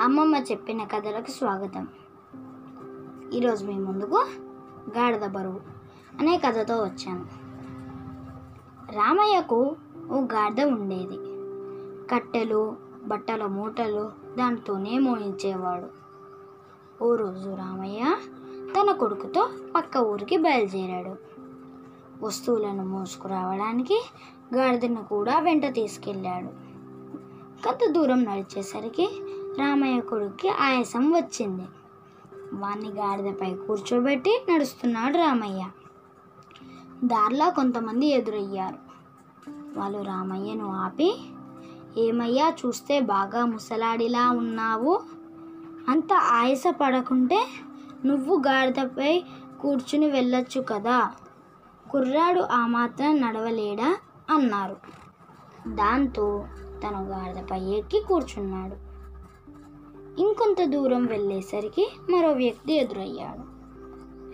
అమ్మమ్మ చెప్పిన కథలకు స్వాగతం. ఈరోజు మీ ముందుకు గాడిద బరువు అనే కథతో వచ్చాను. రామయ్యకు ఓ గాడిద ఉండేది. కట్టెలు బట్టల మూటలు దానితోనే మోయించేవాడు. ఓ రోజు రామయ్య తన కొడుకుతో పక్క ఊరికి బయలుదేరాడు. వస్తువులను మోసుకురావడానికి గాడిదను కూడా వెంట తీసుకెళ్ళాడు. కొంత దూరం నడిచేసరికి రామయ్య కొడుక్కి ఆయాసం వచ్చింది. వాణ్ణి గాడిదపై కూర్చోబెట్టి నడుస్తున్నాడు రామయ్య. దారిలో కొంతమంది ఎదురయ్యారు. వాళ్ళు రామయ్యను ఆపి ఏమయ్యా చూస్తే బాగా ముసలాడిలా ఉన్నావు. అంత ఆయాస పడకుంటే నువ్వు గాడిదపై కూర్చుని వెళ్ళొచ్చు కదా. కుర్రాడు ఆ మాత్రం నడవలేడా? అన్నారు. దాంతో తను గాడిదపై ఎక్కి కూర్చున్నాడు. కొంత దూరం వెళ్ళేసరికి మరో వ్యక్తి ఎదురయ్యాడు.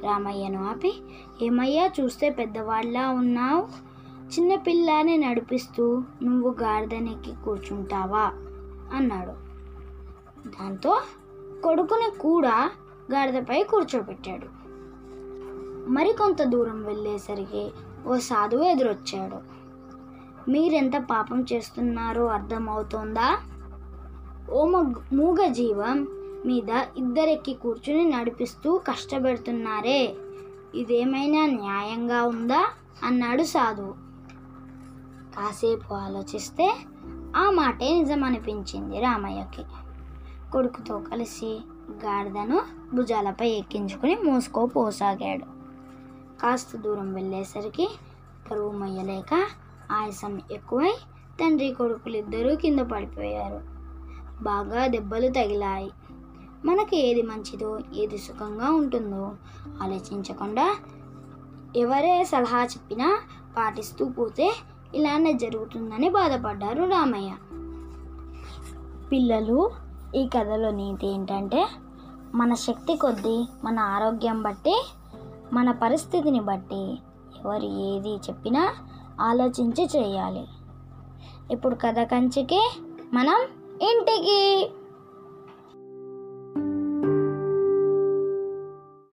రామయ్యను ఆపి ఏమయ్యా చూస్తే పెద్దవాళ్ళ ఉన్నావు? చిన్నపిల్లాని నడిపిస్తూ నువ్వు గాడిదనెక్కి కూర్చుంటావా? అన్నాడు. దాంతో కొడుకుని కూడా గాడిదపై కూర్చోబెట్టాడు. మరికొంత దూరం వెళ్ళేసరికి ఓ సాధువు ఎదురొచ్చాడు. మీరెంత పాపం చేస్తున్నారో అర్థమవుతోందా? ఓ మూగజీవం మూగ జీవం మీద ఇద్దరెక్కి కూర్చుని నడిపిస్తూ కష్టపెడుతున్నారే. ఇదేమైనా న్యాయంగా ఉందా? అన్నాడు సాధువు. కాసేపు ఆలోచిస్తే ఆ మాటే నిజమనిపించింది రామయ్యకి. కొడుకుతో కలిసి గాడిదను భుజాలపై ఎక్కించుకుని మోసుకోపోసాగాడు కాస్త దూరం వెళ్ళేసరికి పరువు మొయ్యలేక ఆయాసం ఎక్కువై తండ్రి కొడుకులిద్దరూ కింద పడిపోయారు. బాగా దెబ్బలు తగిలాయి. మనకి ఏది మంచిదో ఏది సుఖంగా ఉంటుందో ఆలోచించకుండా ఎవరే సలహా చెప్పినా పాటిస్తూ పోతే ఇలానే జరుగుతుందని బాధపడ్డారు రామయ్య. పిల్లలు ఈ కథలో నీతి ఏంటంటే మన శక్తి కొద్దీ మన ఆరోగ్యం బట్టి మన పరిస్థితిని బట్టి ఎవరు ఏది చెప్పినా ఆలోచించి చేయాలి. ఇప్పుడు కథ కంచికి మనం ఇంటికి